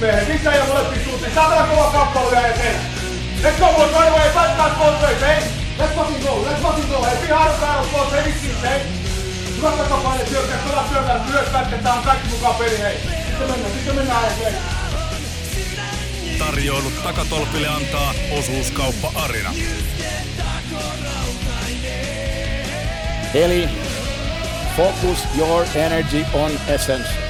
Mehän sisään ja molempiin suuntiin. Saatana kova kappale vielä eteen. Let's go boys, right away. Back both ways, hey. Let's fucking go, let's fucking go. Hey, be hard battle boys, hey, vitsi, hey. Hyvä takapaine, syökkää, pelaa syökkää, myös pätketään, on kaikki mukaan peli, hei. Sitten mennään, sitten mennään eteen. Tarjoilut takatolpille antaa osuuskauppa Arina. Eli focus your energy on essence.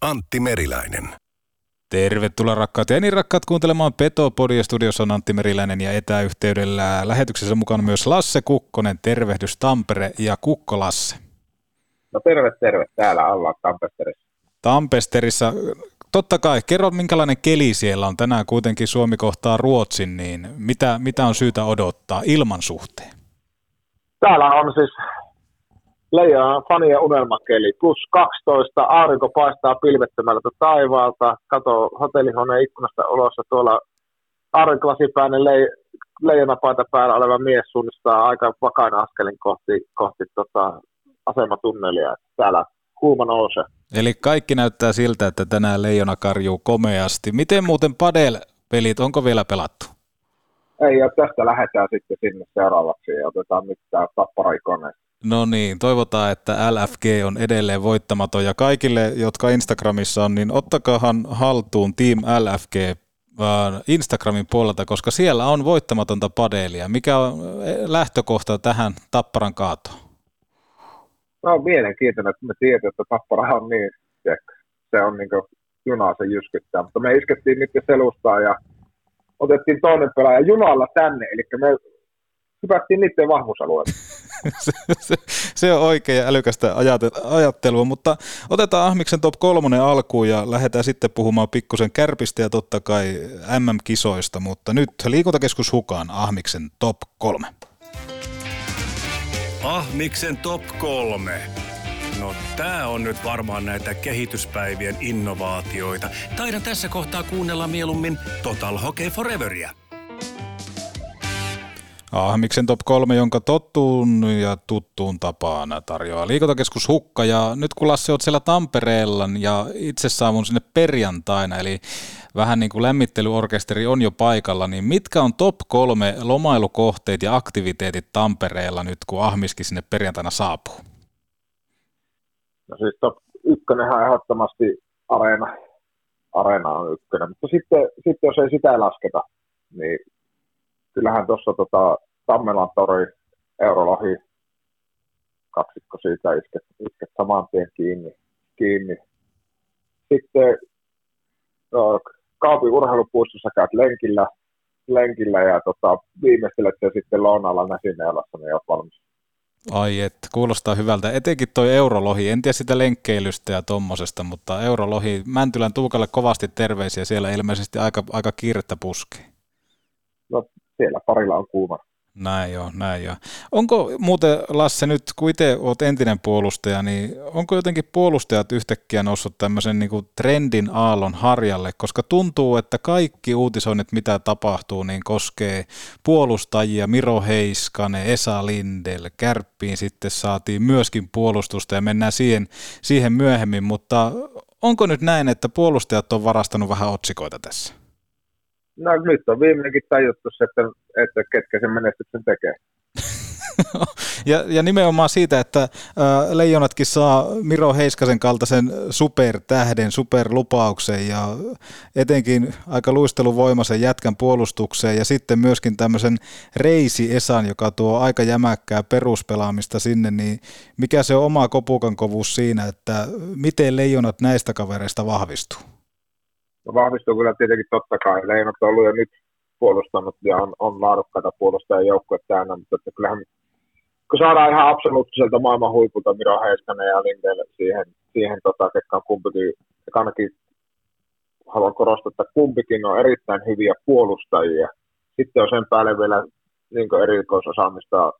Antti Meriläinen. Tervetuloa rakkaat ja niin rakkaat kuuntelemaan Petopodia. Studiossa on Antti Meriläinen ja etäyhteydellä lähetyksessä mukana myös Lasse Kukkonen. Tervehdys Tampere ja Kukko Lasse. No terve, terve. Täällä ollaan Tampesterissa. Tampesterissa. Totta kai, kerro minkälainen keli siellä on. Tänään kuitenkin Suomi kohtaa Ruotsin, niin mitä, mitä on syytä odottaa ilman suhteen? Täällä on siis Leijonan fanien unelmakeli. Plus 12, aurinko paistaa pilvettömältä taivaalta. Kato hotellihuoneen ikkunasta ulos ja tuolla aurinkolasipäinen le- leijonapaita päällä oleva mies suunnistaa aika vakain askelin kohti, kohti tota asematunnelia. Täällä kuuma nousee. Eli kaikki näyttää siltä, että tänään leijona karjuu komeasti. Miten muuten padel-pelit, onko vielä pelattu? Ei, ja tästä lähdetään sitten sinne seuraavaksi ja otetaan nyt tämä tappara No niin, toivotaan, että LFG on edelleen voittamaton ja kaikille, jotka Instagramissa on, niin ottakaahan haltuun Team LFG äh, Instagramin puolelta, koska siellä on voittamatonta padelia. Mikä on äh, lähtökohta tähän Tapparan kaatoon? No mielenkiintoinen, että me tiedetään, että Tappara on niin, se on niin junaa se jyskyttää, mutta me iskettiin nyt selustaa ja otettiin toinen pelaaja junalla tänne, eli me hypättiin niiden vahvuusalueelle. se, se, se on oikein älykästä ajattelua, mutta otetaan Ahmiksen top kolmonen alkuun ja lähdetään sitten puhumaan pikkusen kärpistä ja totta kai MM-kisoista, mutta nyt liikuntakeskus Hukaan Ahmiksen top kolme. Ahmiksen top kolme. No tää on nyt varmaan näitä kehityspäivien innovaatioita. Taidan tässä kohtaa kuunnella mieluummin Total Hockey Foreveria. Ahmiksen top 3, jonka tottuun ja tuttuun tapaan tarjoaa liikuntakeskus Hukka. Ja nyt kun Lasse oot siellä Tampereella ja itse saavun sinne perjantaina, eli vähän niin kuin lämmittelyorkesteri on jo paikalla, niin mitkä on top kolme lomailukohteet ja aktiviteetit Tampereella nyt, kun Ahmiskin sinne perjantaina saapuu? No siis top ykkönenhän ehdottomasti areena. Areena on ykkönen, mutta sitten, sitten jos ei sitä lasketa, niin kyllähän tuossa tota, Tammelan tori, Eurolohi, kaksikko siitä isket, isket saman tien kiinni. kiinni. Sitten no, Kaupin urheilupuistossa käyt lenkillä, lenkillä ja tota, viimeistelet sen sitten lounalla näsineulassa, niin olet valmis. Ai et, kuulostaa hyvältä. Etenkin toi Eurolohi, en tiedä sitä lenkkeilystä ja tommosesta, mutta Eurolohi, Mäntylän Tuukalle kovasti terveisiä, siellä ilmeisesti aika, aika kiirettä puskee. No siellä parilla on kuuma. Näin jo, näin jo. Onko muuten, Lasse, nyt kun itse olet entinen puolustaja, niin onko jotenkin puolustajat yhtäkkiä noussut tämmöisen niin kuin trendin aallon harjalle, koska tuntuu, että kaikki uutisoinnit, mitä tapahtuu, niin koskee puolustajia, Miro Heiskanen, Esa Lindel, Kärppiin sitten saatiin myöskin puolustusta ja mennään siihen, siihen myöhemmin, mutta onko nyt näin, että puolustajat on varastanut vähän otsikoita tässä? No nyt on viimeinkin tajuttu, että, että ketkä sen menestyksen tekee. ja, ja nimenomaan siitä, että Leijonatkin saa Miro Heiskasen kaltaisen supertähden, superlupauksen ja etenkin aika luisteluvoimaisen jätkän puolustukseen ja sitten myöskin tämmöisen Reisi Esan, joka tuo aika jämäkkää peruspelaamista sinne, niin mikä se on oma kopukan kovuus siinä, että miten Leijonat näistä kavereista vahvistuu? No vahvistuu kyllä tietenkin totta kai. Leijonat on ollut jo nyt puolustanut ja on, on laadukkaita puolustajia joukkue täynnä, mutta että kyllähän kun saadaan ihan absoluuttiselta maailman huipulta Miro Heiskanen ja Lindell siihen, siihen tota, ketkä on kumpikin, ainakin haluan korostaa, että kumpikin on erittäin hyviä puolustajia. Sitten on sen päälle vielä niin erikoisosaamista,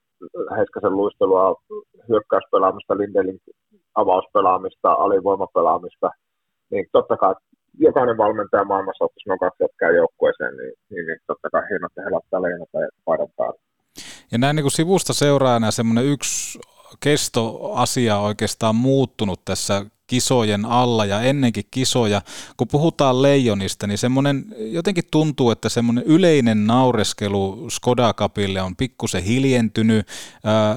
Heiskasen luistelua, hyökkäyspelaamista, Lindelin avauspelaamista, alivoimapelaamista, niin totta kai jokainen valmentaja maailmassa ottaisi noin kaksi jätkää joukkueeseen, niin, niin, niin totta kai hienoa, että he laittaa leinata ja paidan päälle. Ja näin niin kuin sivusta seuraajana semmoinen yksi kestoasia oikeastaan muuttunut tässä kisojen alla ja ennenkin kisoja. Kun puhutaan leijonista, niin semmoinen jotenkin tuntuu, että semmoinen yleinen naureskelu Skoda Cupille on pikkusen hiljentynyt.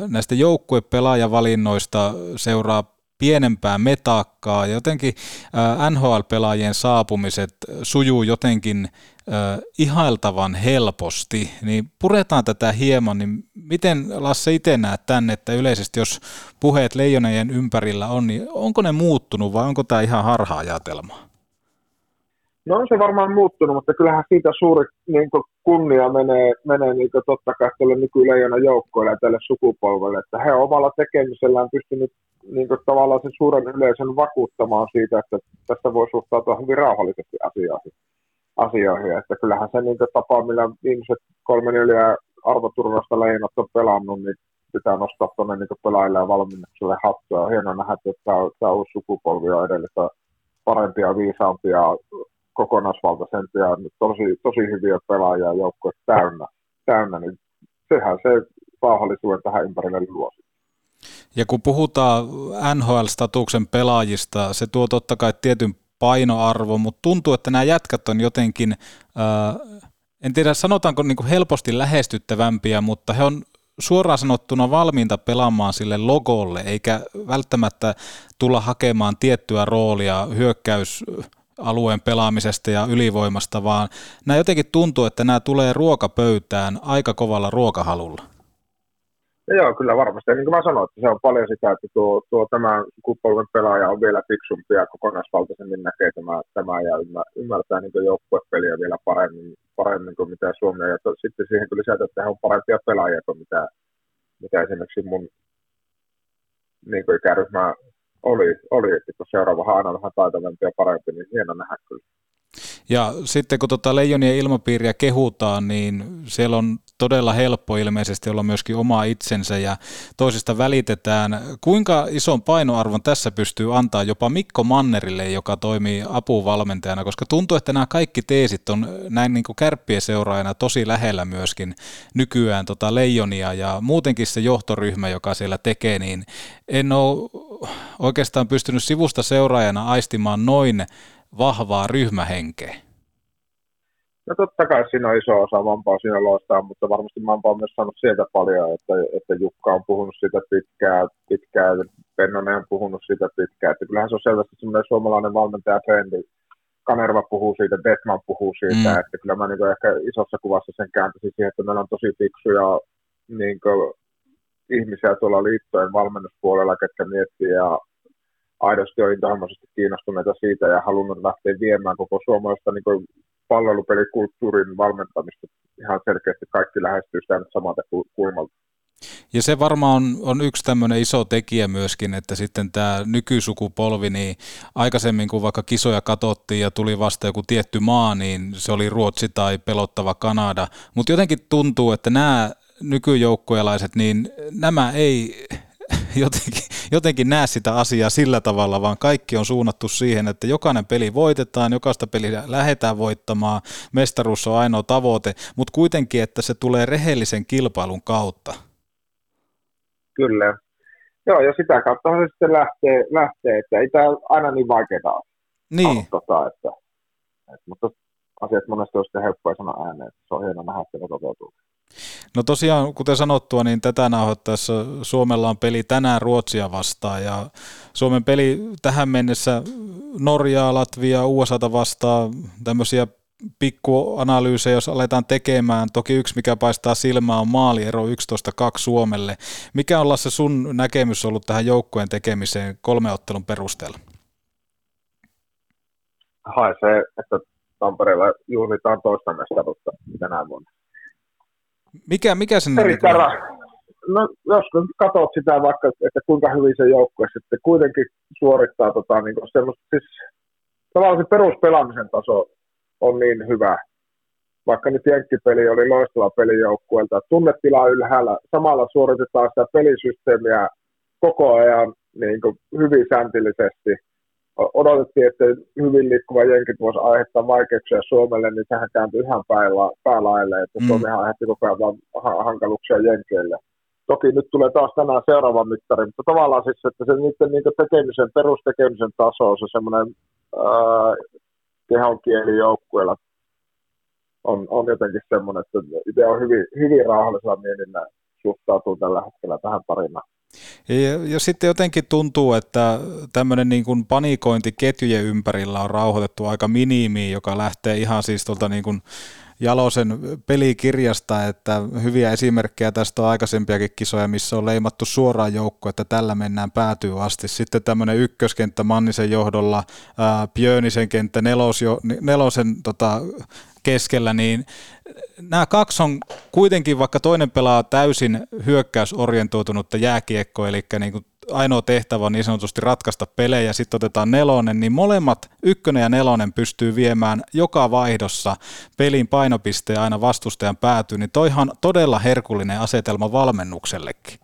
Näistä joukkuepelaajavalinnoista seuraa pienempää metakkaa. Jotenkin NHL-pelaajien saapumiset sujuu jotenkin ihailtavan helposti, niin puretaan tätä hieman, niin miten Lasse itse näet tänne, että yleisesti jos puheet leijonejen ympärillä on, niin onko ne muuttunut vai onko tämä ihan harha-ajatelma? No on se varmaan muuttunut, mutta kyllähän siitä suuri niin kunnia menee, menee niin totta kai tuolle nykyleijonan joukkoille ja tälle sukupolvelle, että he omalla tekemisellään pystynyt niin tavallaan sen suuren yleisön vakuuttamaan siitä, että tästä voi suhtautua hyvin rauhallisesti asioihin. asioihin. Että kyllähän se niin tapa, millä viimeiset kolme neljä arvoturvasta leijonat on pelannut, niin pitää nostaa tuonne niin pelaajille ja valmennukselle hattua. Hienoa nähdä, että tämä, tämä uusi sukupolvi on edellistä parempia, viisaampia kokonaisvaltaisempia, tosi, tosi hyviä pelaajia joukkue täynnä, täynnä, niin sehän se rauhallisuuden tähän ympärille luo. Ja kun puhutaan NHL-statuksen pelaajista, se tuo totta kai tietyn painoarvo, mutta tuntuu, että nämä jätkät on jotenkin, ää, en tiedä sanotaanko niin helposti lähestyttävämpiä, mutta he on suoraan sanottuna valmiinta pelaamaan sille logolle, eikä välttämättä tulla hakemaan tiettyä roolia hyökkäys alueen pelaamisesta ja ylivoimasta, vaan nämä jotenkin tuntuu, että nämä tulee ruokapöytään aika kovalla ruokahalulla. Ja joo, kyllä varmasti. Ja niin kuin mä sanoin, että se on paljon sitä, että tuo, tuo tämä sukupolven pelaaja on vielä fiksumpi ja kokonaisvaltaisemmin näkee tämä, tämä ja ymmärtää niin joukkuepeliä vielä paremmin, paremmin kuin mitä Suomi. Ja to, sitten siihen tuli sieltä, että he on parempia pelaajia kuin mitä, mitä esimerkiksi mun niin ikäryhmä oli, oli, että kun seuraava aina vähän taitavampi ja parempi, niin hieno nähdä kyllä. Ja sitten kun tuota leijonien ilmapiiriä kehutaan, niin siellä on todella helppo ilmeisesti olla myöskin oma itsensä ja toisista välitetään. Kuinka ison painoarvon tässä pystyy antaa jopa Mikko Mannerille, joka toimii apuvalmentajana, koska tuntuu, että nämä kaikki teesit on näin niin kärppien seuraajana tosi lähellä myöskin nykyään tota leijonia ja muutenkin se johtoryhmä, joka siellä tekee, niin en ole oikeastaan pystynyt sivusta seuraajana aistimaan noin vahvaa ryhmähenkeä? No totta kai siinä on iso osa Vampaa siinä loistaa, mutta varmasti Vampa on myös saanut sieltä paljon, että, että Jukka on puhunut siitä pitkään, pitkään Pennonen on puhunut siitä pitkään, että kyllähän se on selvästi semmoinen suomalainen valmentaja trendi. Kanerva puhuu siitä, Detman puhuu siitä, mm. että kyllä mä niin ehkä isossa kuvassa sen kääntäisin siihen, että meillä on tosi fiksuja niin ihmisiä tuolla liittojen valmennuspuolella, ketkä miettii ja aidosti on intohimoisesti kiinnostuneita siitä ja halunnut lähteä viemään koko suomalaista niin palvelupelikulttuurin valmentamista ihan selkeästi kaikki lähestyy sitä samalta kulmalta. Ja se varmaan on, on yksi tämmöinen iso tekijä myöskin, että sitten tämä nykysukupolvi, niin aikaisemmin kun vaikka kisoja katsottiin ja tuli vasta joku tietty maa, niin se oli Ruotsi tai pelottava Kanada. Mutta jotenkin tuntuu, että nämä nykyjoukkueelaiset, niin nämä ei jotenkin, jotenkin näe sitä asiaa sillä tavalla, vaan kaikki on suunnattu siihen, että jokainen peli voitetaan, jokaista peliä lähdetään voittamaan, mestaruus on ainoa tavoite, mutta kuitenkin, että se tulee rehellisen kilpailun kautta. Kyllä. Joo, ja sitä kautta se sitten lähtee, lähtee että ei tämä aina niin vaikeaa niin. Tota, että, että, mutta asiat monesti on sitten helppoja sanoa ääneen, että se on hienoa nähdä, että ne toteutuu. No tosiaan, kuten sanottua, niin tätä nauhoittaessa Suomella on peli tänään Ruotsia vastaan ja Suomen peli tähän mennessä Norjaa, Latvia, USAta vastaan tämmöisiä pikkuanalyysejä, jos aletaan tekemään. Toki yksi, mikä paistaa silmään, on maaliero 11-2 Suomelle. Mikä on se sun näkemys ollut tähän joukkueen tekemiseen kolme ottelun perusteella? Hae se, että Tampereella juhlitaan toista mestaruutta tänä vuonna. Mikä, mikä sen Erittäin no, jos nyt katsot sitä vaikka, että kuinka hyvin se joukkue sitten kuitenkin suorittaa tota, niin semmoista, siis tavallaan se peruspelaamisen taso on niin hyvä. Vaikka nyt jenkkipeli oli loistava peli joukkueelta. Tunnetila ylhäällä, samalla suoritetaan sitä pelisysteemiä koko ajan niin kuin hyvin säntillisesti. Odotettiin, että hyvin liikkuva jenkit voisi aiheuttaa vaikeuksia Suomelle, niin sehän kääntyi ihan pääla, päälaille, että mm. Suomi aiheutti koko ajan vaan hankaluuksia jenkeille. Toki nyt tulee taas tänään seuraava mittari, mutta tavallaan siis, että se niiden niin tekemisen, perustekemisen taso, se semmoinen kehonkieli joukkueella on, on jotenkin semmoinen, että itse on hyvin, hyvin rauhallisella mielillä suhtautuu tällä hetkellä tähän tarinaan. Ja, ja sitten jotenkin tuntuu, että tämmöinen niin kuin panikointi ketjujen ympärillä on rauhoitettu aika minimiin, joka lähtee ihan siis tuolta niin kuin Jalosen pelikirjasta, että hyviä esimerkkejä tästä on aikaisempiakin kisoja, missä on leimattu suoraan joukko, että tällä mennään päätyy asti. Sitten tämmöinen ykköskenttä Mannisen johdolla, ää, Björnisen kenttä nelosjo, nelosen tota, keskellä, niin nämä kaksi on kuitenkin, vaikka toinen pelaa täysin hyökkäysorientoitunutta jääkiekkoa, eli niin kuin ainoa tehtävä on niin sanotusti ratkaista pelejä, sitten otetaan nelonen, niin molemmat, ykkönen ja nelonen, pystyy viemään joka vaihdossa pelin painopisteen aina vastustajan päätyyn, niin toihan todella herkullinen asetelma valmennuksellekin.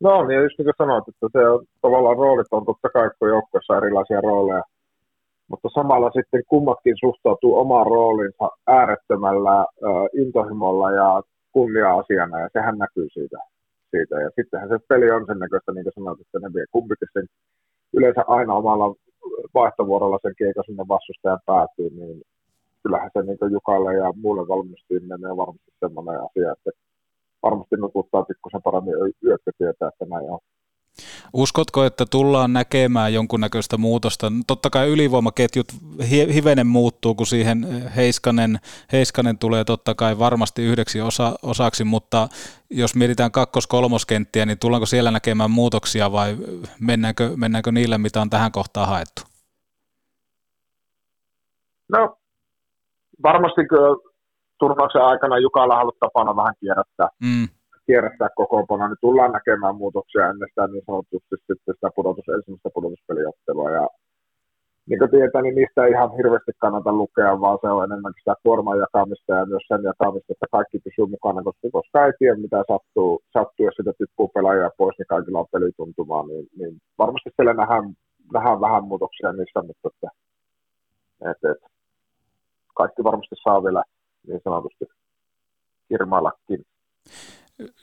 No niin, just niin kuin sanoit, että se on tavallaan roolit on totta kai, kun joukkoissa erilaisia rooleja, mutta samalla sitten kummatkin suhtautuu omaan roolinsa äärettömällä äh, intohimolla ja kunnia-asiana, ja sehän näkyy siitä siitä. Ja sittenhän se peli on sen näköistä, niin kuin sanoit, että ne vie kumpikin sen yleensä aina omalla vaihtovuorolla sen kiekon sinne vastustajan päätyy, niin kyllähän se niin Jukalle ja muulle valmistajille on varmasti semmoinen asia, että varmasti nukuttaa pikkusen paremmin yötä tietää, että näin on. Uskotko, että tullaan näkemään jonkunnäköistä muutosta? Totta kai ylivoimaketjut hivenen muuttuu, kun siihen Heiskanen, Heiskanen tulee totta kai varmasti yhdeksi osa, osaksi, mutta jos mietitään kakkos-kolmoskenttiä, niin tullaanko siellä näkemään muutoksia vai mennäänkö, mennäänkö niillä, mitä on tähän kohtaan haettu? No, varmasti kyllä turnauksen aikana Jukalla on ollut tapana vähän kierrättää. Mm kierrättää kokoonpano, niin tullaan näkemään muutoksia ennen sitä niin sanotusti sitten sitä pudotus, ensimmäistä pudotuspeliottelua. Ja niin kuin tietää, niin niistä ei ihan hirveästi kannata lukea, vaan se on enemmänkin sitä kuorman jakamista ja myös sen jakamista, että kaikki pysyy mukana, koska, koska ei tiedä, mitä sattuu, sattuu jos sitä tippuu pelaajia pois, niin kaikilla on pelituntumaa, niin, niin varmasti siellä nähdään, nähdään vähän muutoksia niissä, mutta että, että, että kaikki varmasti saa vielä niin sanotusti kirmaillakin.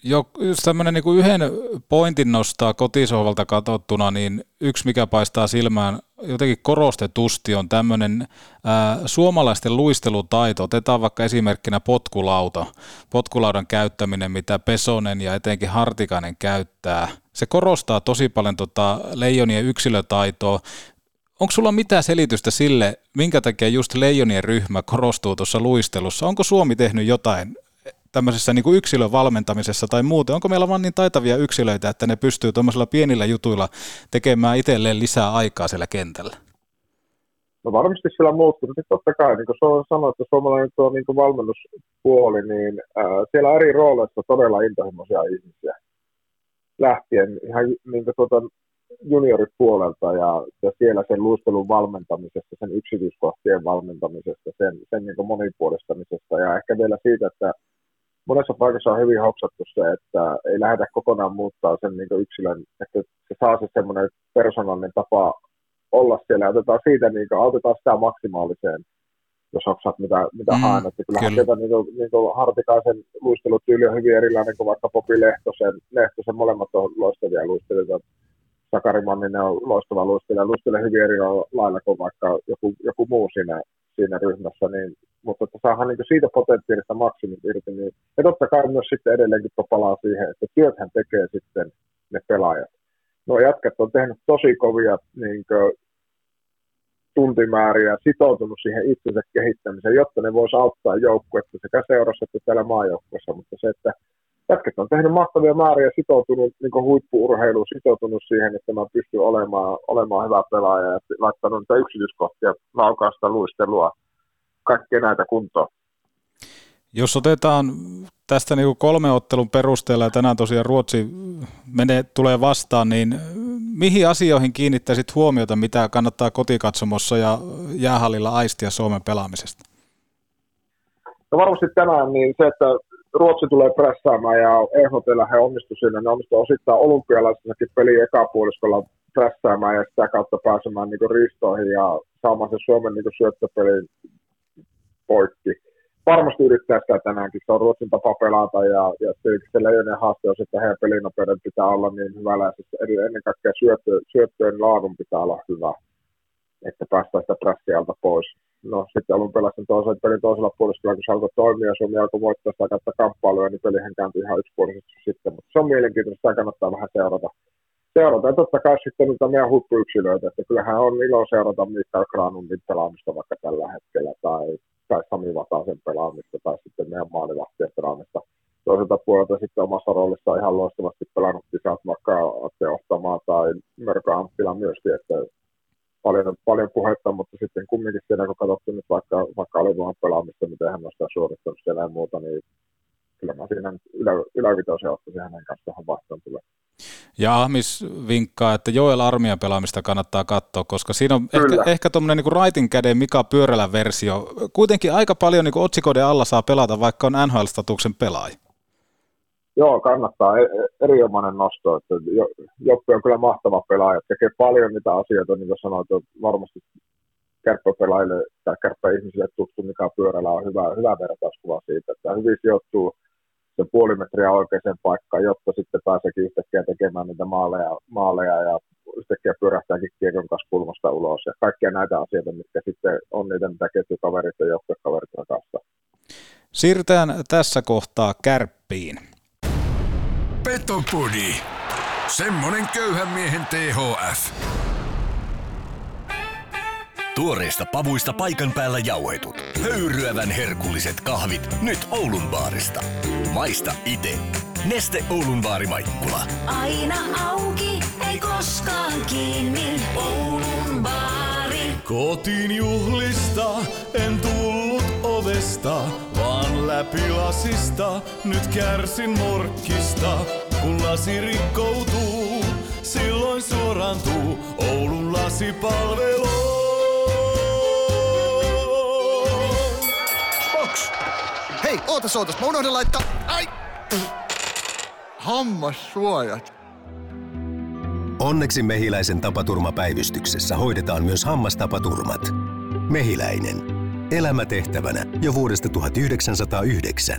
Jo, jos tämmöinen niin kuin yhden pointin nostaa kotisohvalta katsottuna, niin yksi mikä paistaa silmään jotenkin korostetusti on tämmöinen ää, suomalaisten luistelutaito. Otetaan vaikka esimerkkinä potkulauta, potkulaudan käyttäminen, mitä Pesonen ja etenkin Hartikainen käyttää. Se korostaa tosi paljon tota leijonien yksilötaitoa. Onko sulla mitään selitystä sille, minkä takia just leijonien ryhmä korostuu tuossa luistelussa? Onko Suomi tehnyt jotain tämmöisessä niin kuin yksilön valmentamisessa tai muuten? Onko meillä vaan niin taitavia yksilöitä, että ne pystyy tuommoisilla pienillä jutuilla tekemään itselleen lisää aikaa siellä kentällä? No varmasti sillä on muuttunut. Totta kai, niin kuin sanoin, että suomalainen tuo niin kuin valmennuspuoli, niin äh, siellä eri rooleissa todella intohimoisia ihmisiä lähtien ihan niin kuin tuota junioripuolelta ja, ja siellä sen luistelun valmentamisesta, sen yksityiskohtien valmentamisesta, sen, sen niin monipuolistamisesta ja ehkä vielä siitä, että monessa paikassa on hyvin hopsattu se, että ei lähdetä kokonaan muuttaa sen niin yksilön, että se saa se semmoinen persoonallinen tapa olla siellä ja otetaan siitä, niin kuin, autetaan sitä maksimaaliseen, jos hopsat mitä, mitä mm, haen. Että kyllähän kyllä. sieltä niin kuin, niin kuin Hartikaisen luistelutyyli on hyvin erilainen kuin vaikka Popi Lehtosen. Lehtosen molemmat on loistavia luistelijoita. Sakari Manninen on loistava luistelija, luistelee hyvin eri lailla kuin vaikka joku, joku muu siinä, siinä ryhmässä, niin mutta että saadaan niin siitä potentiaalista maksimit irti. Niin, ja totta kai myös sitten edelleenkin palaa siihen, että työthän tekee sitten ne pelaajat. No jätkät on tehnyt tosi kovia niin kuin, tuntimääriä, sitoutunut siihen itsensä kehittämiseen, jotta ne voisi auttaa joukkuetta sekä seurassa että täällä maajoukkueessa, mutta se, että jätkät on tehnyt mahtavia määriä, sitoutunut niin huippuurheiluun, sitoutunut siihen, että mä pystyn olemaan, olemaan hyvä pelaaja ja laittanut niitä yksityiskohtia, laukaista, luistelua, kaikkea näitä kuntoon. Jos otetaan tästä niin kuin kolme ottelun perusteella ja tänään tosiaan Ruotsi menee, tulee vastaan, niin mihin asioihin kiinnittäisit huomiota, mitä kannattaa kotikatsomossa ja jäähallilla aistia Suomen pelaamisesta? No varmasti tänään niin se, että Ruotsi tulee pressaamaan ja EHTL he onnistu siinä, ne onnistu osittain olympialaisessakin peli ekapuoliskolla pressaamaan ja sitä kautta pääsemään niin ristoihin ja saamaan se Suomen niin syöttöpelin poikki. Varmasti yrittää sitä tänäänkin, se on Ruotsin tapa pelata ja, ja se leijonen haaste on, että heidän pelinopeuden pitää olla niin hyvällä ja ennen kaikkea syöttö, syöttöjen laadun pitää olla hyvä, että päästään sitä pressialta pois no sitten alun pelasin toisen pelin toisella puolella, kun se alkoi toimia ja Suomi alkoi voittaa sitä kautta kamppailuja, niin pelihän kääntyi ihan yksipuolisesti sitten, mutta se on mielenkiintoista, sitä kannattaa vähän seurata. Seurata ja totta kai sitten niitä meidän huippuyksilöitä, että kyllähän on ilo seurata Mikael Granundin pelaamista vaikka tällä hetkellä, tai, tai Sami Vatasen pelaamista, tai sitten meidän maalivahtien pelaamista. Toiselta puolelta sitten omassa roolissa ihan loistavasti pelannut sisältä vaikka Atte Ohtamaa tai Mörkö Anttila myöskin, että paljon, paljon puhetta, mutta sitten kumminkin siinä, kun katsottiin nyt vaikka, vaikka alivoiman pelaamista, miten hän on sitä suorittanut siellä ja muuta, niin kyllä mä siinä ylä, ylävitoisen ottaisin hänen kanssa tuohon vaihtoon tulee. Ja Ahmis vinkkaa, että Joel Armia pelaamista kannattaa katsoa, koska siinä on Kyllä. ehkä, ehkä tuommoinen niin raitin käden Mika Pyörälän versio. Kuitenkin aika paljon niin otsikoiden alla saa pelata, vaikka on NHL-statuksen pelaaja. Joo, kannattaa. E, e, erinomainen nosto. Että Joppi on kyllä mahtava pelaaja. Tekee paljon niitä asioita, niin kuin sanoit, että varmasti kärppäpelaajille tai kärppäihmisille tuttu mikä pyörällä on hyvä, hyvä vertauskuva siitä, että hyvin sijoittuu sen puoli metriä oikeaan paikkaan, jotta sitten pääseekin yhtäkkiä tekemään niitä maaleja, maaleja ja yhtäkkiä pyörähtääkin kiekon kanssa kulmasta ulos ja kaikkia näitä asioita, mitkä sitten on niitä, mitä ketjukaverit ja joukkuekaverit kanssa. Siirrytään tässä kohtaa kärppiin. Petopodi. Semmonen köyhän miehen THF. Tuoreista pavuista paikan päällä jauhetut. Höyryävän herkulliset kahvit nyt Oulun baarista. Maista ite. Neste Oulun baari Maikkula. Aina auki, ei koskaan kiinni. Oulun baari. Kotiin juhlista en tullut ovesta, vaan läpi lasista. Nyt kärsin morkkista, kun lasi rikkoutuu. Silloin suorantuu Oulun lasipalvelu. Hei, ootas ootas, mä unohdin laittaa... Ai! Hammassuojat. Onneksi Mehiläisen tapaturmapäivystyksessä hoidetaan myös hammastapaturmat. Mehiläinen. Elämätehtävänä jo vuodesta 1909.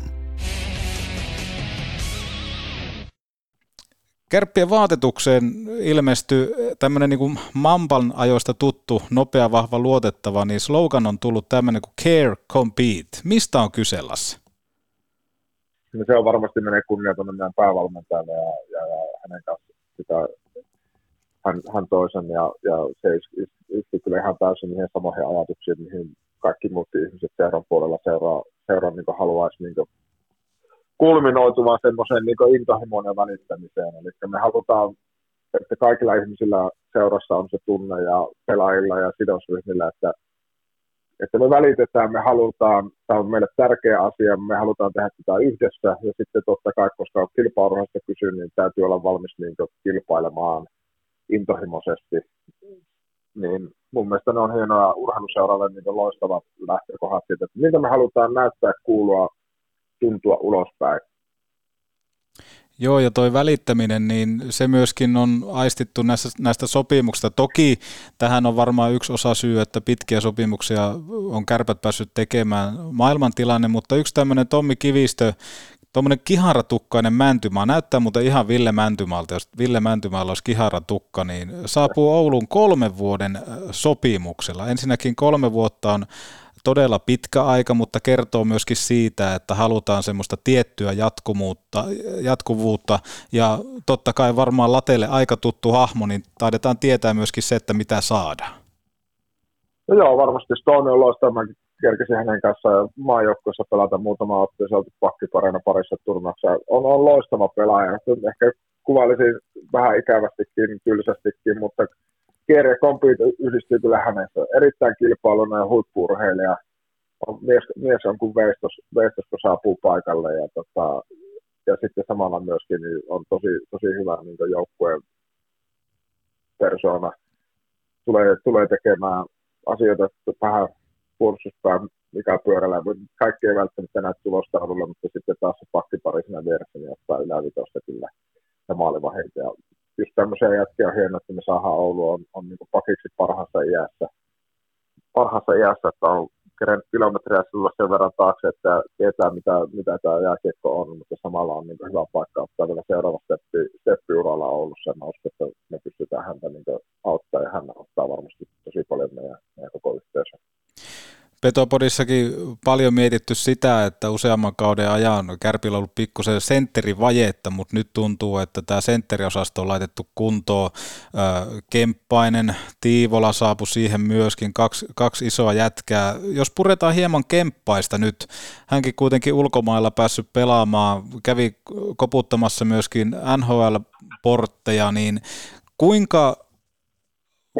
Kärppien vaatetukseen ilmestyi tämmöinen niin Mampan ajoista tuttu, nopea, vahva, luotettava, niin slogan on tullut tämmöinen kuin Care, Compete. Mistä on kyse, Lasse? No se on varmasti menee kunnia tuonne meidän päävalmentajalle ja, ja, ja hänen kanssa sitä, hän, hän toisen ja, ja se iski kyllä ihan täysin niihin samoihin ajatuksiin, mihin kaikki muut ihmiset seuran puolella seuraa, seuraa niin haluaisi niin kulminoitumaan semmoiseen niin intohimoon ja välittämiseen. Eli me halutaan, että kaikilla ihmisillä seurassa on se tunne ja pelaajilla ja sidosryhmillä, että, että me välitetään, me halutaan, tämä on meille tärkeä asia, me halutaan tehdä tätä yhdessä ja sitten totta kai, koska kilpailusta kysyy, niin täytyy olla valmis niin kilpailemaan intohimoisesti niin mun mielestä ne on hienoa urheiluseuralle niin loistavat lähtökohdat siitä, että mitä me halutaan näyttää, kuulua, tuntua ulospäin. Joo, ja toi välittäminen, niin se myöskin on aistittu näistä, näistä sopimuksista. Toki tähän on varmaan yksi osa syy, että pitkiä sopimuksia on kärpät päässyt tekemään maailmantilanne, mutta yksi tämmöinen Tommi Kivistö Tuommoinen kiharatukkainen mäntymaa, näyttää muuten ihan Ville Mäntymaalta, jos Ville Mäntymaalla olisi kiharatukka, niin saapuu Oulun kolmen vuoden sopimuksella. Ensinnäkin kolme vuotta on todella pitkä aika, mutta kertoo myöskin siitä, että halutaan semmoista tiettyä jatkumuutta, jatkuvuutta ja totta kai varmaan Latelle aika tuttu hahmo, niin taidetaan tietää myöskin se, että mitä saadaan. No joo, varmasti Stone on loistava. Mä kerkesin hänen kanssaan maajoukkueessa pelata muutama otti, se pakkiparina parissa turnauksessa. On, on loistava pelaaja. Ehkä kuvailisin vähän ikävästikin, tylsästikin, mutta Kieri ja Kompi yhdistyy kyllä hänessä. Erittäin kilpailuna ja huippuurheilija. On, mies, mies on kuin veistos, veistos, kun saapuu paikalle. Ja, tota, ja sitten samalla myöskin niin on tosi, tosi hyvä niin joukkueen persoona. Tulee, tulee tekemään asioita vähän puolustuspään mikä pyörällä. Kaikki ei välttämättä näe tulostaululla, mutta sitten taas se pakkipari siinä vieressä niin ottaa ylävitosta kyllä ja maalivahilta. Ja just tämmöisiä jätkiä on hienoa, että me saadaan Oulu on, on niin pakiksi parhaassa iässä, parhaassa iässä, että on kerennyt kilometriä sulla sen verran taakse, että tietää mitä, mitä tämä jääkiekko on, mutta samalla on niin hyvä paikka ottaa vielä seuraava steppi, steppi uralla Oulussa. Mä uskon, että me pystytään häntä niin auttaa ja hän auttaa varmasti tosi paljon meidän, meidän koko yhteisön. Petopodissakin paljon mietitty sitä, että useamman kauden ajan Kärpillä on ollut pikkusen sentterivajetta, mutta nyt tuntuu, että tämä sentteriosasto on laitettu kuntoon. Kemppainen, Tiivola saapui siihen myöskin, kaksi, kaksi isoa jätkää. Jos puretaan hieman Kemppaista nyt, hänkin kuitenkin ulkomailla päässyt pelaamaan, kävi koputtamassa myöskin NHL-portteja, niin kuinka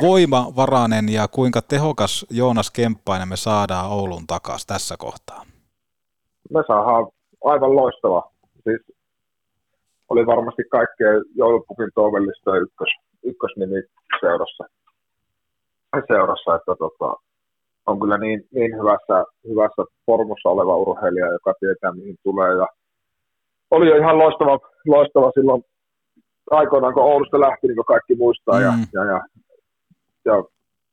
voimavarainen ja kuinka tehokas Joonas Kemppainen me saadaan Oulun takaisin tässä kohtaa? Me saadaan aivan loistava. Siis oli varmasti kaikkea joulupukin tovellista ykkös, ykkösnimi seurassa. seurassa että tota, on kyllä niin, niin hyvässä, hyvässä formussa oleva urheilija, joka tietää mihin tulee. Ja oli jo ihan loistava, loistava silloin aikoinaan, kun Oulusta lähti, niin kuin kaikki muistaa. Mm. Ja, ja, ja ja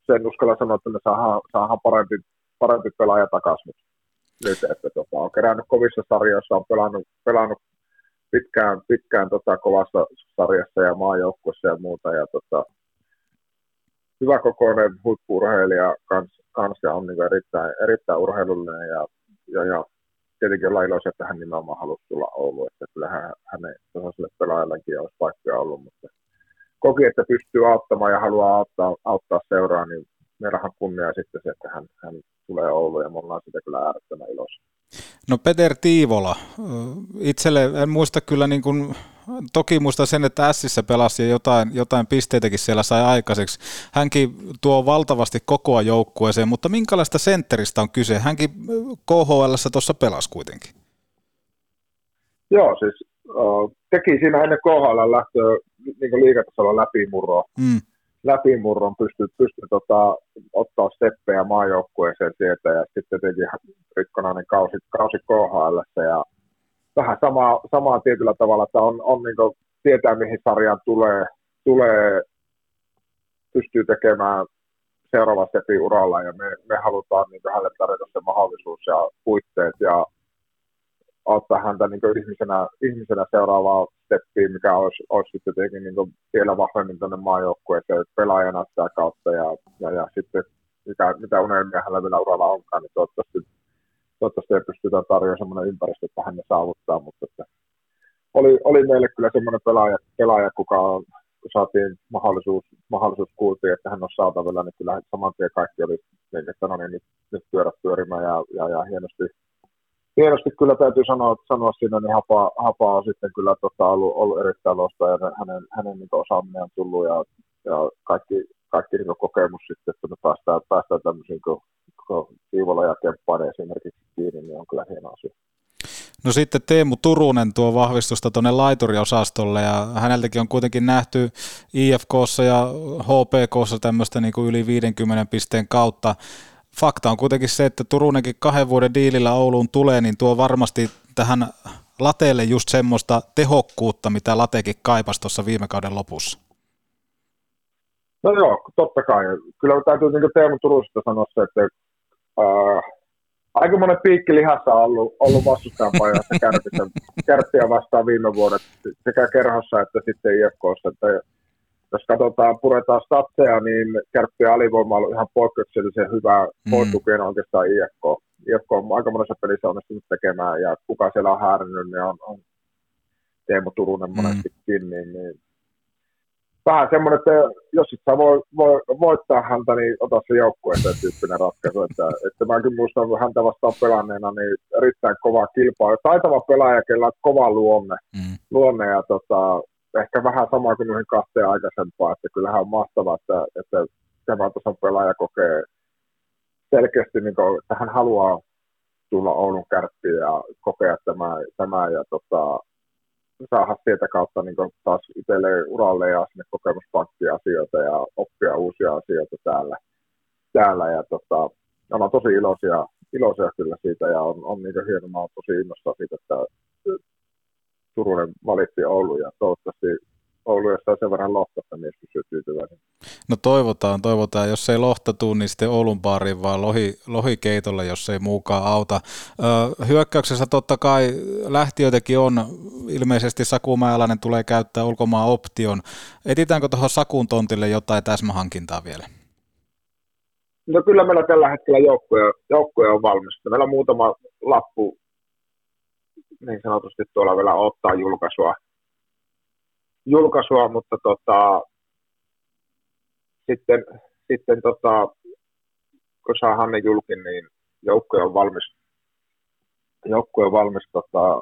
sen uskalla sanoa, että me saadaan, saadaan parempi, parempi pelaaja takaisin nyt. Että tota, on kerännyt kovissa sarjoissa, on pelannut, pelannut pitkään, pitkään tota, kovassa sarjassa ja maajoukkuessa ja muuta. Ja, tota, hyvä kokoinen huippuurheilija kans, kans ja on niin erittäin, erittäin urheilullinen ja, ja, ja tietenkin ollaan iloisia, että hän nimenomaan halusi tulla Ouluun, että kyllähän hänen tasaiselle pelaajallekin olisi paikkoja ollut, mutta koki, että pystyy auttamaan ja haluaa auttaa, auttaa seuraa, niin meillähän kunnia sitten se, että hän, hän tulee Ouluun ja me ollaan sitä kyllä äärettömän iloisia. No Peter Tiivola, itselle en muista kyllä niin kuin, toki muista sen, että Sissä pelasi ja jotain, jotain pisteitäkin siellä sai aikaiseksi. Hänkin tuo valtavasti kokoa joukkueeseen, mutta minkälaista sentteristä on kyse? Hänkin KHL tuossa pelasi kuitenkin. Joo, siis teki siinä ennen KHL lähtöä niin liikatasolla läpimurroa. Mm. Läpimurron pystyi, pystyi tota, ottaa steppejä maajoukkueeseen sieltä ja sitten teki rikkonainen kausi, kausi KHL ja vähän samaa, samaa tietyllä tavalla, että on, on niin kuin, tietää mihin sarjaan tulee, tulee pystyy tekemään seuraava steppi uralla ja me, me halutaan niin hänelle tarjota se mahdollisuus ja puitteet ja auttaa häntä niin ihmisenä, ihmisenä seuraavaa steppiä, mikä olisi, olisi sitten tietenkin niin vielä vahvemmin tuonne maajoukkueeseen pelaajana sitä kautta ja, ja, ja sitten mikä, mitä unelmia hänellä vielä uralla onkaan, niin toivottavasti, toivottavasti pystytään tarjoamaan sellainen ympäristö, että hän ne saavuttaa, mutta että oli, oli meille kyllä semmoinen pelaaja, pelaaja kuka on, kun saatiin mahdollisuus, mahdollisuus kuultiin, että hän on saatavilla, niin kyllä saman tien kaikki oli, että no niin, nyt, nyt pyörät pyörimään ja, ja, ja hienosti, hienosti kyllä täytyy sanoa, sanoa siinä, niin Hapa, Hapa on sitten kyllä tota, ollut, ollut erittäin losta ja hänen, hänen niin osaaminen on tullut ja, ja kaikki, kaikki niin kokemus sitten, että me päästään, päästään tämmöisiin kuin, kuin ja Kemppainen esimerkiksi kiinni, niin on kyllä hieno asia. No sitten Teemu Turunen tuo vahvistusta tuonne laituriosastolle ja häneltäkin on kuitenkin nähty IFKssa ja HPKssa tämmöistä niin kuin yli 50 pisteen kautta fakta on kuitenkin se, että Turunenkin kahden vuoden diilillä Ouluun tulee, niin tuo varmasti tähän lateelle just semmoista tehokkuutta, mitä latekin kaipasi tuossa viime kauden lopussa. No joo, totta kai. Kyllä täytyy niin Teemu Turusesta sanoa se, että ää, aika monen piikki lihassa on ollut, ollut vastustajan pajassa kärpiä vastaan viime vuodet sekä kerhossa että sitten IFKssa. Että jos katsotaan, puretaan statseja, niin kärppien alivoima on ihan poikkeuksellisen hyvä mm. poistukena oikeastaan IFK. IFK on aika monessa pelissä onnistunut tekemään, ja kuka siellä on häärännyt, niin on, on Teemu Turunen mm. monestikin, niin, niin vähän semmoinen, että jos et sä voi, voi, voittaa häntä, niin ota se joukkueeseen tyyppinen ratkaisu. Että, että mäkin muistan häntä vastaan pelanneena, niin erittäin kova kilpailu. Taitava pelaaja, kellä on kova luonne. Mm. luonne ja tota, ehkä vähän sama kuin noihin kahteen aikaisempaan, että kyllähän on mahtavaa, että, että tämä tason pelaaja kokee selkeästi, niin kuin, että hän haluaa tulla Oulun kärppiin ja kokea tämä, tämä ja tota, saada sieltä kautta niin taas itselleen uralle ja sinne kokemuspankkia asioita ja oppia uusia asioita täällä. täällä ja tota, on tosi iloisia, iloisia kyllä siitä ja on, on niin hienoa, olen tosi innostunut siitä, että Turunen valitsi Oulu ja toivottavasti Oulu, jos saa sen verran lohta, että mies pysyy tyytyväisen. No toivotaan, toivotaan. Jos ei lohta tuu, niin sitten Oulun baariin vaan lohi, lohikeitolle, jos ei muukaan auta. Ö, hyökkäyksessä totta kai lähtiöitäkin on. Ilmeisesti Saku Mäeläinen tulee käyttää ulkomaan option. Etitäänkö tuohon Sakun tontille jotain täsmähankintaa vielä? No kyllä meillä tällä hetkellä joukkoja, joukkoja on valmista. Meillä on muutama lappu niin sanotusti tuolla vielä ottaa julkaisua, julkaisua mutta tota, sitten, sitten tota, kun saadaan ne julkin, niin joukkue on valmis, joukkue on valmis tota,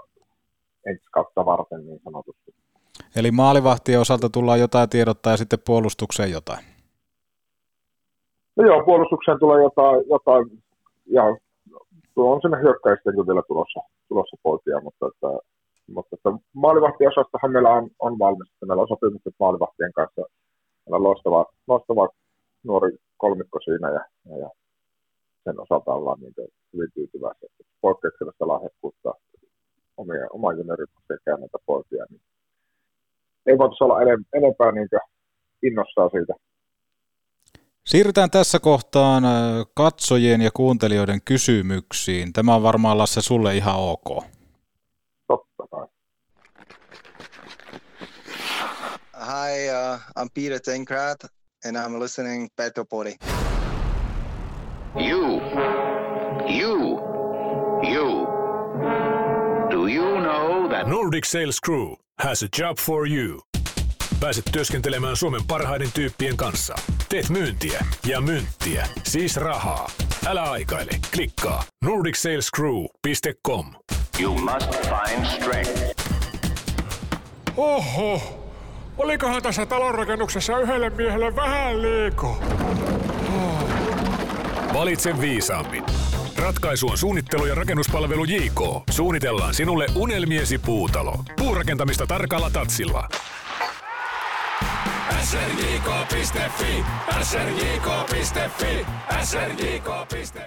ensi kautta varten niin sanotusti. Eli maalivahtien osalta tullaan jotain tiedottaa ja sitten puolustukseen jotain? No joo, puolustukseen tulee jotain, jotain ja tuo on sinne hyökkäisten vielä tulossa, tulossa poikia, mutta, että, mutta että maalivahtiosastohan meillä on, on valmis. Meillä on sopimukset maalivahtien kanssa. Meillä on loistava, loistava nuori kolmikko siinä ja, ja, ja sen osalta ollaan niin hyvin tyytyväisiä. Poikkeuksellista lahjakkuutta omia, oman junioryhmän näitä poikia, niin ei voitaisiin olla enempää niin innossaan siitä, Siirrytään tässä kohtaan äh, katsojien ja kuuntelijoiden kysymyksiin. Tämä on varmaan Lasse sulle ihan ok. Totta kai. Hi, uh, I'm Peter Tenkrat and I'm listening Petropoli. You, you, you. Do you know that Nordic Sales Crew has a job for you. Pääset työskentelemään Suomen parhaiden tyyppien kanssa. Teet myyntiä ja myyntiä, siis rahaa. Älä aikaile, klikkaa nordicsalescrew.com. You must find strength. Oho, olikohan tässä talonrakennuksessa yhdelle miehelle vähän liiko? Oh. Valitse viisaammin. Ratkaisu on suunnittelu ja rakennuspalvelu JK. Suunnitellaan sinulle unelmiesi puutalo. Puurakentamista tarkalla tatsilla srjk.fi, srjk.fi, srjk.fi.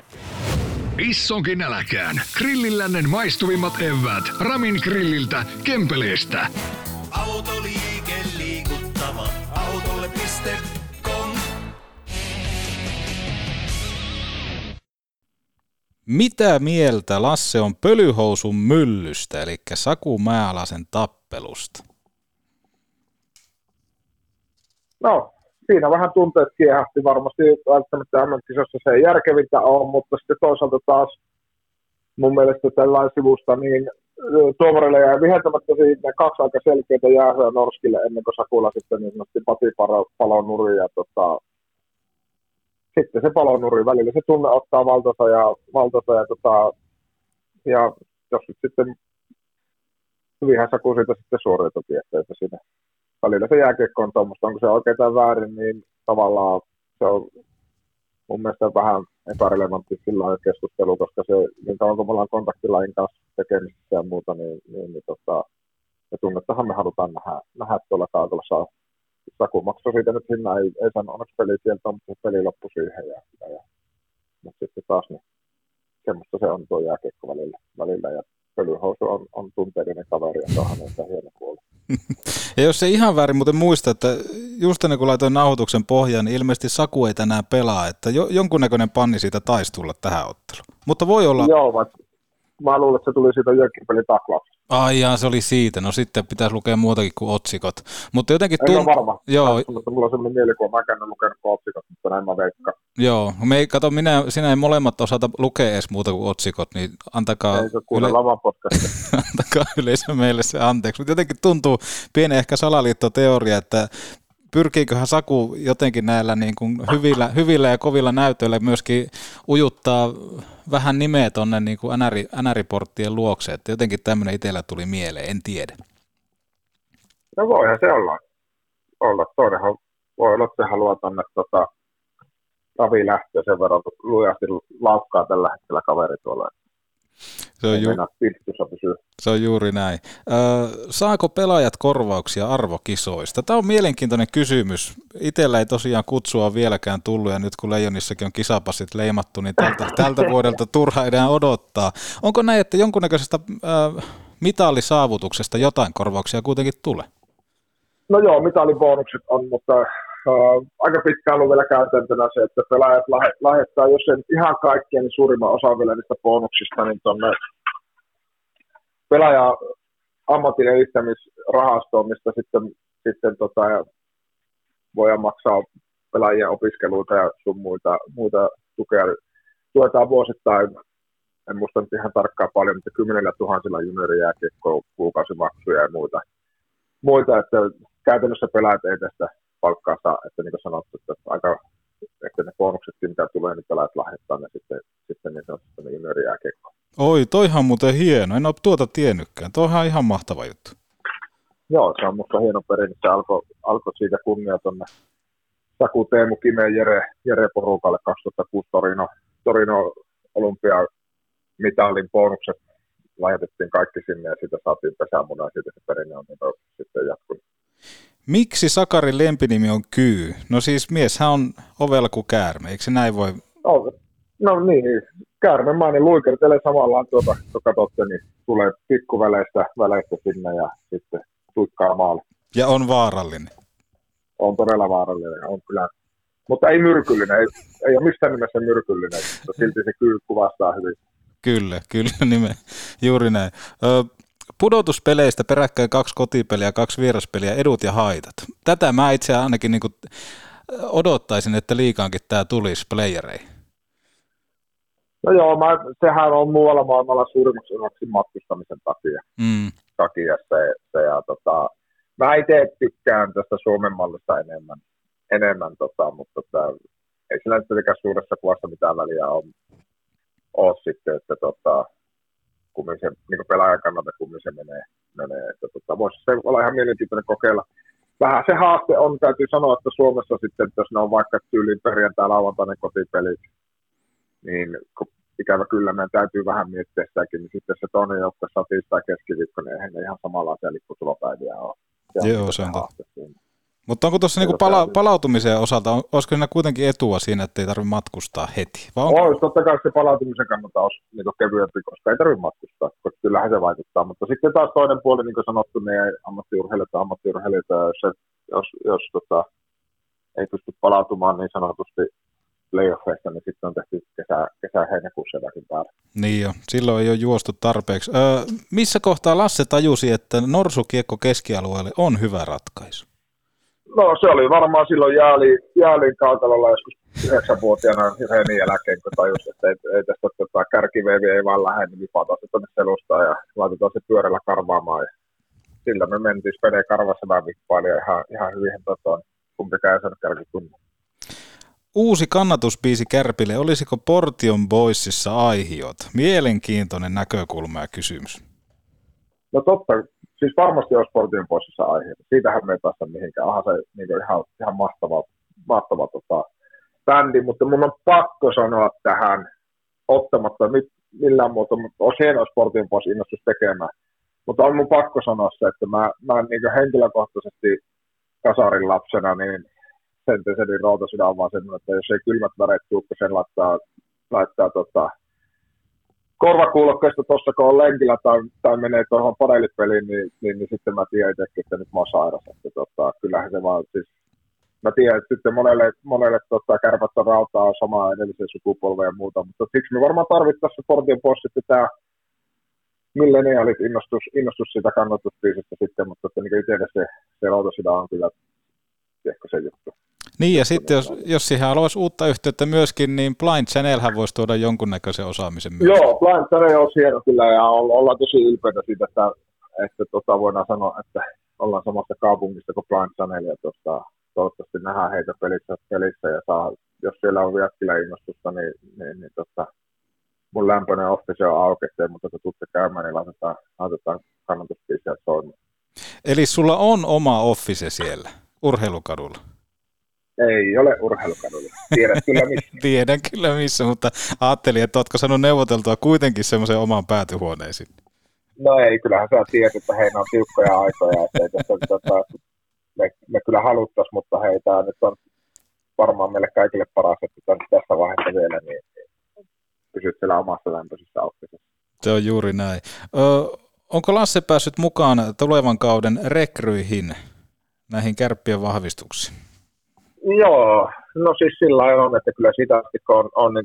Issonkin äläkään. Grillillännen maistuvimmat evät. Ramin grilliltä, Kempeleestä. Autoliike liikuttava. Autolle.com Mitä mieltä Lasse on pölyhousun myllystä, eli Saku Määläsen tappelusta? No, siinä vähän tunteet kiehahti varmasti välttämättä MM-kisossa se ei järkevintä ole, mutta sitten toisaalta taas mun mielestä tällainen sivusta, niin tuomarille jäi viheltämättä siitä kaksi aika selkeitä jäähyä Norskille ennen kuin Sakula sitten niin sanottiin Pati palonuri ja tota, sitten se palonuri välillä se tunne ottaa valtansa ja, valtansa ja, tota, ja jos sitten hyvinhän Saku siitä sitten suoriutukin, että siinä välillä se jääkiekko on tuommoista, onko se oikein tai väärin, niin tavallaan se on mun mielestä vähän epärelevantti sillä keskustelu, koska se, niin kauan kun me ollaan kontaktilain kanssa tekemisissä ja muuta, niin, niin, niin tota, ja tunnettahan me halutaan nähdä, nähdä tuolla kaukalossa. Saku maksoi siitä nyt hinnan, ei, ei saanut onneksi pelikieltä, mutta peli loppui siihen. Ja, ja, ja, mutta sitten taas niin, semmoista se on tuo jääkiekko välillä. välillä ja pölyhousu on, on tunteellinen kaveri ja se on hänen hieno puoli. Ja jos se ihan väärin muuten muista, että just ennen kuin laitoin nauhoituksen pohjaan, niin ilmeisesti Saku ei tänään pelaa, että jo, jonkunnäköinen panni siitä taisi tulla tähän otteluun. Mutta voi olla... Joo, vaikka, mä luulen, että se tuli siitä Jökkipelin taklauksesta. Ai jaa, se oli siitä. No sitten pitäisi lukea muutakin kuin otsikot. Mutta jotenkin... En tunt- ole varma. Joo, mulla on sellainen mielikuva, mä en ole lukenut kuin otsikot, mutta näin mä veikkaan. joo. Me ei, kato, minä, sinä ei molemmat osata lukea edes muuta kuin otsikot, niin antakaa, Ei se podcastia. antakaa yleisö meille se anteeksi. Mutta jotenkin tuntuu pieni ehkä salaliittoteoria, että pyrkiiköhän Saku jotenkin näillä niin kuin hyvillä, hyvillä ja kovilla näytöillä myöskin ujuttaa vähän nimeä tuonne niin kuin NR, NR-porttien luokse, että jotenkin tämmöinen itsellä tuli mieleen, en tiedä. No voihan se olla. olla. Toinenhan voi olla, että se haluaa tonne tota, Ravi lähtöä sen verran, lujasti laukkaa tällä hetkellä kaveri tuolla. Se on, Ei ju- se on juuri näin. Ö, saako pelaajat korvauksia arvokisoista? Tämä on mielenkiintoinen kysymys. Itellä ei tosiaan kutsua vieläkään tullut, ja nyt kun Leijonissakin on kisapassit leimattu, niin tältä, tältä vuodelta turha enää odottaa. Onko näin, että jonkunnäköisestä ö, mitallisaavutuksesta jotain korvauksia kuitenkin tulee? No joo, mitalibonukset on, mutta äh, aika pitkään ollut vielä käytäntönä se, että pelaajat lähe- lähettää, jos en ihan kaikkea, niin suurimman osan vielä niistä bonuksista, niin tuonne pelaaja ammatin edistämisrahastoon, mistä sitten, sitten tota, voidaan maksaa pelaajien opiskeluita ja sun muita, muita tukea. Tuetaan vuosittain, en muista nyt ihan tarkkaan paljon, mutta kymmenellä tuhansilla juniorijääkiekkoa, kuukausimaksuja ja muita muita, että käytännössä pelaajat ei tästä palkkaa saa, että niin kuin sanottu, että aika, että ne bonuksetkin, mitä tulee, niin pelaajat lahjoittaa ne sitten, niin sanotusti ne juniorijääkiekkoon. Oi, toihan on muuten hieno. En ole tuota tiennytkään. Toihan on ihan mahtava juttu. Joo, se on musta hieno perinne. Se alkoi alko siitä kunnia tuonne Saku Teemu Kime Jere, Jere porukalle 2006 Torino, Torino olympia mitalin bonukset lähetettiin kaikki sinne ja siitä saatiin pesämuna ja siitä se perinne on niin sitten jatkunut. Miksi Sakarin lempinimi on Kyy? No siis mieshän on ovella kuin käärme, eikö se näin voi? No, no niin, käärmemainen luikertelee samalla tuota, kun katsotte, niin tulee pikkuväleistä väleistä sinne ja sitten tuikkaa maalle. Ja on vaarallinen. On todella vaarallinen, on kyllä. Mutta ei myrkyllinen, ei, ei ole missään nimessä myrkyllinen, mutta silti se kyllä kuvastaa hyvin. Kyllä, kyllä, nime. juuri näin. Ö, pudotuspeleistä peräkkäin kaksi kotipeliä, kaksi vieraspeliä, edut ja haitat. Tätä mä itse ainakin niin kuin odottaisin, että liikaankin tämä tulisi playereihin. No joo, mä, sehän on muualla maailmalla suurimmaksi osaksi matkustamisen takia. Mm. takia se, se ja tota, mä itse tykkään tästä Suomen mallista enemmän, enemmän tota, mutta tota, ei sillä nyt tietenkään suuressa kuvassa mitään väliä ole, ole sitten, että tota, kummin se, niin pelaajan kannalta kummin se menee, menee että tota, voisi se olla ihan mielenkiintoinen kokeilla. Vähän se haaste on, täytyy sanoa, että Suomessa sitten, että jos ne on vaikka tyyliin perjantai lauantainen kotipelit, niin ikävä kyllä meidän täytyy vähän miettiä sitäkin, niin sitten se toinen joukko saa tiistai keskiviikko, niin eihän ne ihan samanlaisia lipputulopäiviä ole. Se Joo, niinku se on. Mutta onko tuossa niinku pala- palautumisen osalta, on- olisiko siinä kuitenkin etua siinä, että ei tarvitse matkustaa heti? Vai onko? Olisi totta kai se palautumisen kannalta olisi niin kevyempi, koska ei tarvitse matkustaa, koska kyllähän se vaikuttaa. Mutta sitten taas toinen puoli, niin kuin sanottu, niin ei ammattiurheilijoita ammattiurheilijoita, jos, jos, jos tota, ei pysty palautumaan niin sanotusti playoffeista, niin sitten on tehty kesä, kesä heinäkuussa jotakin päälle. Niin jo, silloin ei ole juostu tarpeeksi. Öö, missä kohtaa Lasse tajusi, että norsukiekko keskialueelle on hyvä ratkaisu? No se oli varmaan silloin jääli, jäälin kaukalolla joskus yhdeksänvuotiaana Renin jälkeen, kun tajus, että ei, ei tästä tota, kärkivevi ei vaan lähde, niin vipataan se tuonne selustaan ja laitetaan se pyörällä karvaamaan. Ja sillä me mentiin Spede karvassa vähän vippaili ja ihan, ihan hyvin tota, kumpikaan ei saanut kärkikunnia. Uusi kannatusbiisi Kärpille, olisiko Portion Boysissa aihiot? Mielenkiintoinen näkökulma ja kysymys. No totta, siis varmasti olisi sportin poississa aiheita. Siitähän me ei päästä mihinkään. Onhan se niin ihan, ihan mahtava, mahtava tota, bändi, mutta mun on pakko sanoa tähän ottamatta nyt millään muuta, mutta olisi hienoa sportin pois innostus tekemään. Mutta on mun pakko sanoa se, että mä, mä niin henkilökohtaisesti kasarin lapsena, niin Sentesedin rautasydän on vaan semmoinen, että jos ei kylmät väreet tuu, kun sen laittaa, laittaa tota, korvakuulokkeista tuossa, kun on lenkillä tai, tai menee tuohon padelipeliin, niin, niin, niin, sitten mä tiedän itsekin, että nyt mä oon sairas. Että, tota, kyllähän se vaan siis, mä tiedän, että sitten monelle, monelle tota, kärpättä rautaa on sama edellisen sukupolven ja muuta, mutta siksi me varmaan tarvittaisiin Portion pois sitten tämä milleniaalit innostus, innostus siitä kannatusbiisistä sitten, mutta että niin itselle se, se lautasydä on kyllä ehkä se juttu. Niin ja sitten jos, jos siihen haluaisi uutta yhteyttä myöskin, niin Blind Channelhän voisi tuoda jonkunnäköisen osaamisen myös. Joo, Blind Channel on hieno kyllä ja ollaan tosi ylpeitä siitä, että, että tota, voidaan sanoa, että ollaan samassa kaupungissa kuin Blind Channel ja tota, toivottavasti nähdään heitä pelissä, pelissä ja saa, jos siellä on vielä innostusta, niin, niin, niin tota, mun lämpöinen office on auki, mutta kun tuutte käymään, niin laitetaan, laitetaan kannatusbiisiä soimaan. Eli sulla on oma office siellä urheilukadulla? Ei ole urheilukadulla. Tiedän kyllä missä. Tiedän kyllä missä, mutta ajattelin, että ootko saanut neuvoteltua kuitenkin semmoisen oman päätyhuoneesi? No ei, kyllähän sä tiedät, että heillä on tiukkoja aikoja, että ei tässä, tota, me, me, kyllä haluttaisiin, mutta hei, tämä nyt on varmaan meille kaikille paras, että tässä vaiheessa vielä, niin pysyt siellä omassa lämpöisessä officessa. Se on juuri näin. Ö, onko Lasse päässyt mukaan tulevan kauden rekryihin, näihin kärppien vahvistuksiin? Joo, no siis sillä on, että kyllä sitä asti, kun on, on niin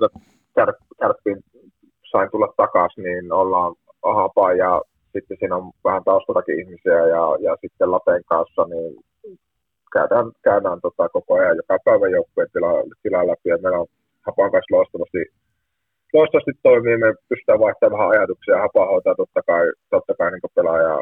kär, kärppiin sain tulla takaisin, niin ollaan hapa ja sitten siinä on vähän taustallakin ihmisiä ja, ja sitten Laten kanssa, niin käydään, käydään tota koko ajan joka päivä joukkueen tila, tila läpi ja meillä on Hapan kanssa loistavasti loistavasti toimii, me pystytään vaihtamaan vähän ajatuksia, hapa hoitaa totta kai, totta kai niin pelaaja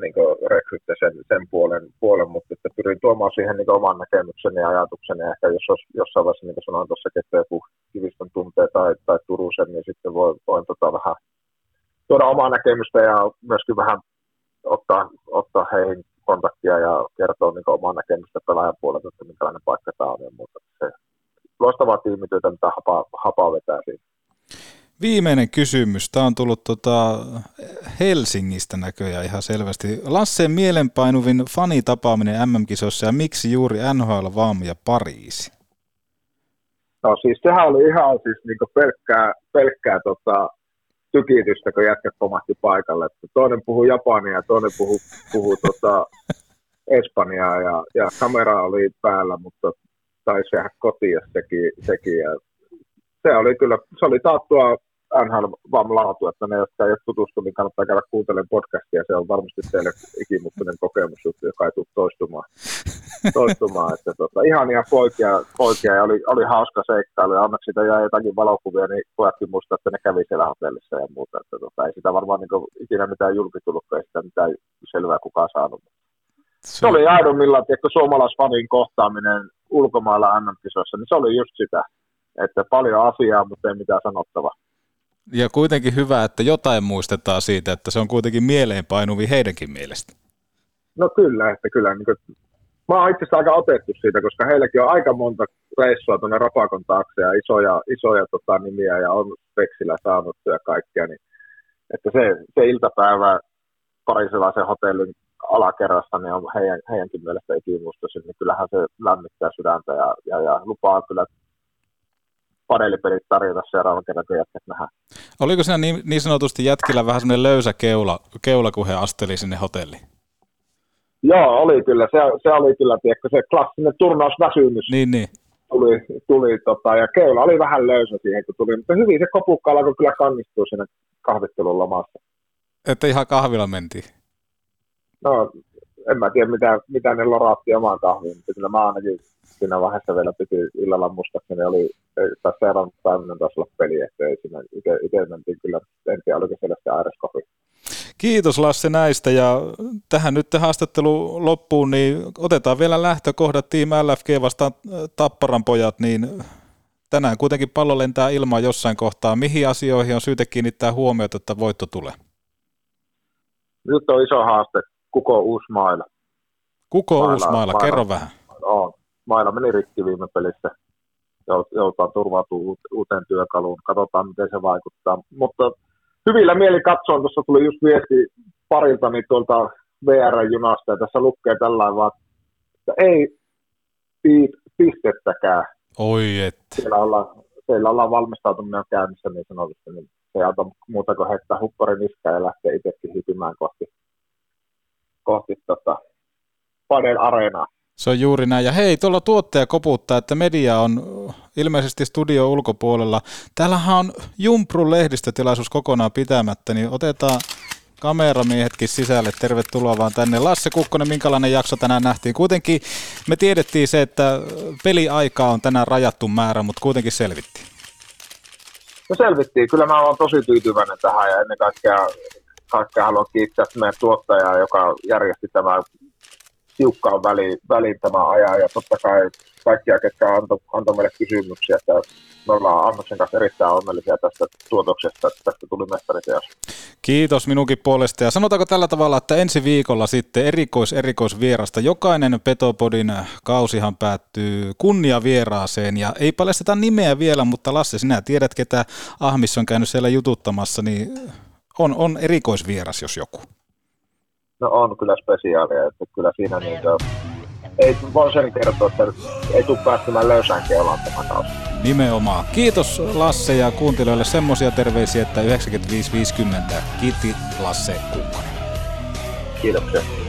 niin rekrytte sen, sen puolen, puolen, mutta että pyrin tuomaan siihen niin oman näkemykseni ja ajatukseni. Ja ehkä jos olisi jossain vaiheessa, niin kuin sanoin tuossa, että joku Kivistön tuntee tai, tai Turusen, niin sitten voi, voin tota vähän tuoda omaa näkemystä ja myöskin vähän ottaa, ottaa heihin kontaktia ja kertoa niin omaa näkemystä pelaajan puolelta, että minkälainen paikka tämä on ja muuta. Se loistavaa tiimityötä, mitä hapa, hapa vetää siinä. Viimeinen kysymys. Tämä on tullut tota Helsingistä näköjään ihan selvästi. Lasseen mielenpainuvin fanitapaaminen MM-kisossa ja miksi juuri NHL, VAM ja Pariisi? No siis sehän oli ihan siis niinku pelkkää, pelkkää tota, tykitystä, kun jätkät pomahti paikalle. Että toinen puhuu japania ja toinen puhuu, puhuu tota, espanjaa ja, ja kamera oli päällä, mutta taisi jäädä kotiin sekin, sekin ja se oli kyllä, se oli taattua NHL vaan laatu, että ne, jotka ei ole tutustu, niin kannattaa käydä kuuntelemaan podcastia. Se on varmasti teille ikimuttainen kokemus, joka ei tule toistumaan. toistumaan että tota, ihania poikia, poikia ja oli, oli hauska seikkailu. Ja onneksi siitä jäi jotakin valokuvia, niin pojatkin muistaa, että ne kävi siellä hotellissa ja muuta. Että tota, ei sitä varmaan niin ikinä mitään julkitullut, ei sitä mitään selvää kukaan saanut. Se, se oli aidommillaan, että suomalaisfanin kohtaaminen ulkomailla MM-kisoissa, niin se oli just sitä että paljon asiaa, mutta ei mitään sanottavaa. Ja kuitenkin hyvä, että jotain muistetaan siitä, että se on kuitenkin mieleenpainuvi heidänkin mielestä. No kyllä, että kyllä. Niin kuin, mä oon itse asiassa aika otettu siitä, koska heilläkin on aika monta reissua tuonne Rapakon taakse ja isoja, isoja tota, nimiä ja on Veksilä saanut ja kaikkea. Niin, että se, se iltapäivä parisilaisen hotellin alakerrassa niin on heidän, heidänkin mielestä ikimuistoisin, niin kyllähän se lämmittää sydäntä ja, ja, ja lupaa kyllä paneelipelit tarjota seuraavan kerran, kun jätkät nähdään. Oliko siinä niin, niin sanotusti jätkillä vähän semmoinen löysä keula, keula, kun he asteli sinne hotelliin? Joo, oli kyllä. Se, se oli kyllä, tiedätkö, se klassinen turnausväsymys. Niin, niin. Tuli, tuli tota, ja keula oli vähän löysä siihen, kun tuli, mutta hyvin se kopukka alkoi kyllä kannistua siinä kahvittelun lomassa. Että ihan kahvilla mentiin? No, en mä tiedä, mitä, mitä ne loraatti omaan kahviin, mutta kyllä mä ainakin siinä vaiheessa vielä piti illalla muistaakseni oli, tai seuraavan päivänä taas olla peli, että ei siinä itse mentiin kyllä, en tiedä oliko siellä sitten Aireskopi. Kiitos Lasse näistä ja tähän nyt haastattelu loppuun, niin otetaan vielä lähtökohdat Team LFG vastaan äh, Tapparan pojat, niin tänään kuitenkin pallo lentää ilmaa jossain kohtaa. Mihin asioihin on syytä kiinnittää huomiota, että voitto tulee? Nyt on iso haaste, kuko uusi maila. Kuko maila, maila, kerro vähän. On, maila meni rikki viime pelissä. Joutaa turvautua uuteen työkaluun. Katsotaan, miten se vaikuttaa. Mutta hyvillä mieli katsoin, tuossa tuli just viesti parilta niin tuolta VR-junasta, ja tässä lukee tällainen vaan, että ei pistettäkään. Oi et. Siellä ollaan, siellä ollaan valmistautuminen käynnissä niin sanotusti, niin se ei auta muuta kuin heittää hupparin niskaan ja lähtee itsekin hypimään kohti, kohti tota, Padel Areenaa. Se on juuri näin. Ja hei, tuolla tuottaja koputtaa, että media on ilmeisesti studio ulkopuolella. Täällähän on Jumprun lehdistötilaisuus kokonaan pitämättä, niin otetaan kameramiehetkin sisälle. Tervetuloa vaan tänne. Lasse Kukkonen, minkälainen jakso tänään nähtiin? Kuitenkin me tiedettiin se, että peliaikaa on tänään rajattu määrä, mutta kuitenkin selvittiin. No selvittiin. Kyllä mä olen tosi tyytyväinen tähän ja ennen kaikkea, kaikkea haluan kiittää meidän tuottajaa, joka järjesti tämän tiukkaan väliin, väliin tämän ajan ja totta kai kaikkia, ketkä antoi, antoi meille kysymyksiä, että me ollaan Annoksen kanssa erittäin onnellisia tästä tuotoksesta, että tästä tuli mestariteos. Kiitos minunkin puolesta ja sanotaanko tällä tavalla, että ensi viikolla sitten erikois erikoisvierasta. Jokainen Petopodin kausihan päättyy kunniavieraaseen ja ei paljasteta nimeä vielä, mutta Lasse sinä tiedät ketä Ahmis on käynyt siellä jututtamassa, niin on, on erikoisvieras jos joku. No on kyllä spesiaalia, että kyllä siinä niin kuin, ei voi sen kertoa, että ei tule päästymään löysään keulaan tämän kausi. Nimenomaan. Kiitos Lasse ja kuuntelijoille semmoisia terveisiä, että 95.50 kiitti Lasse Kukkonen. Kiitoksia.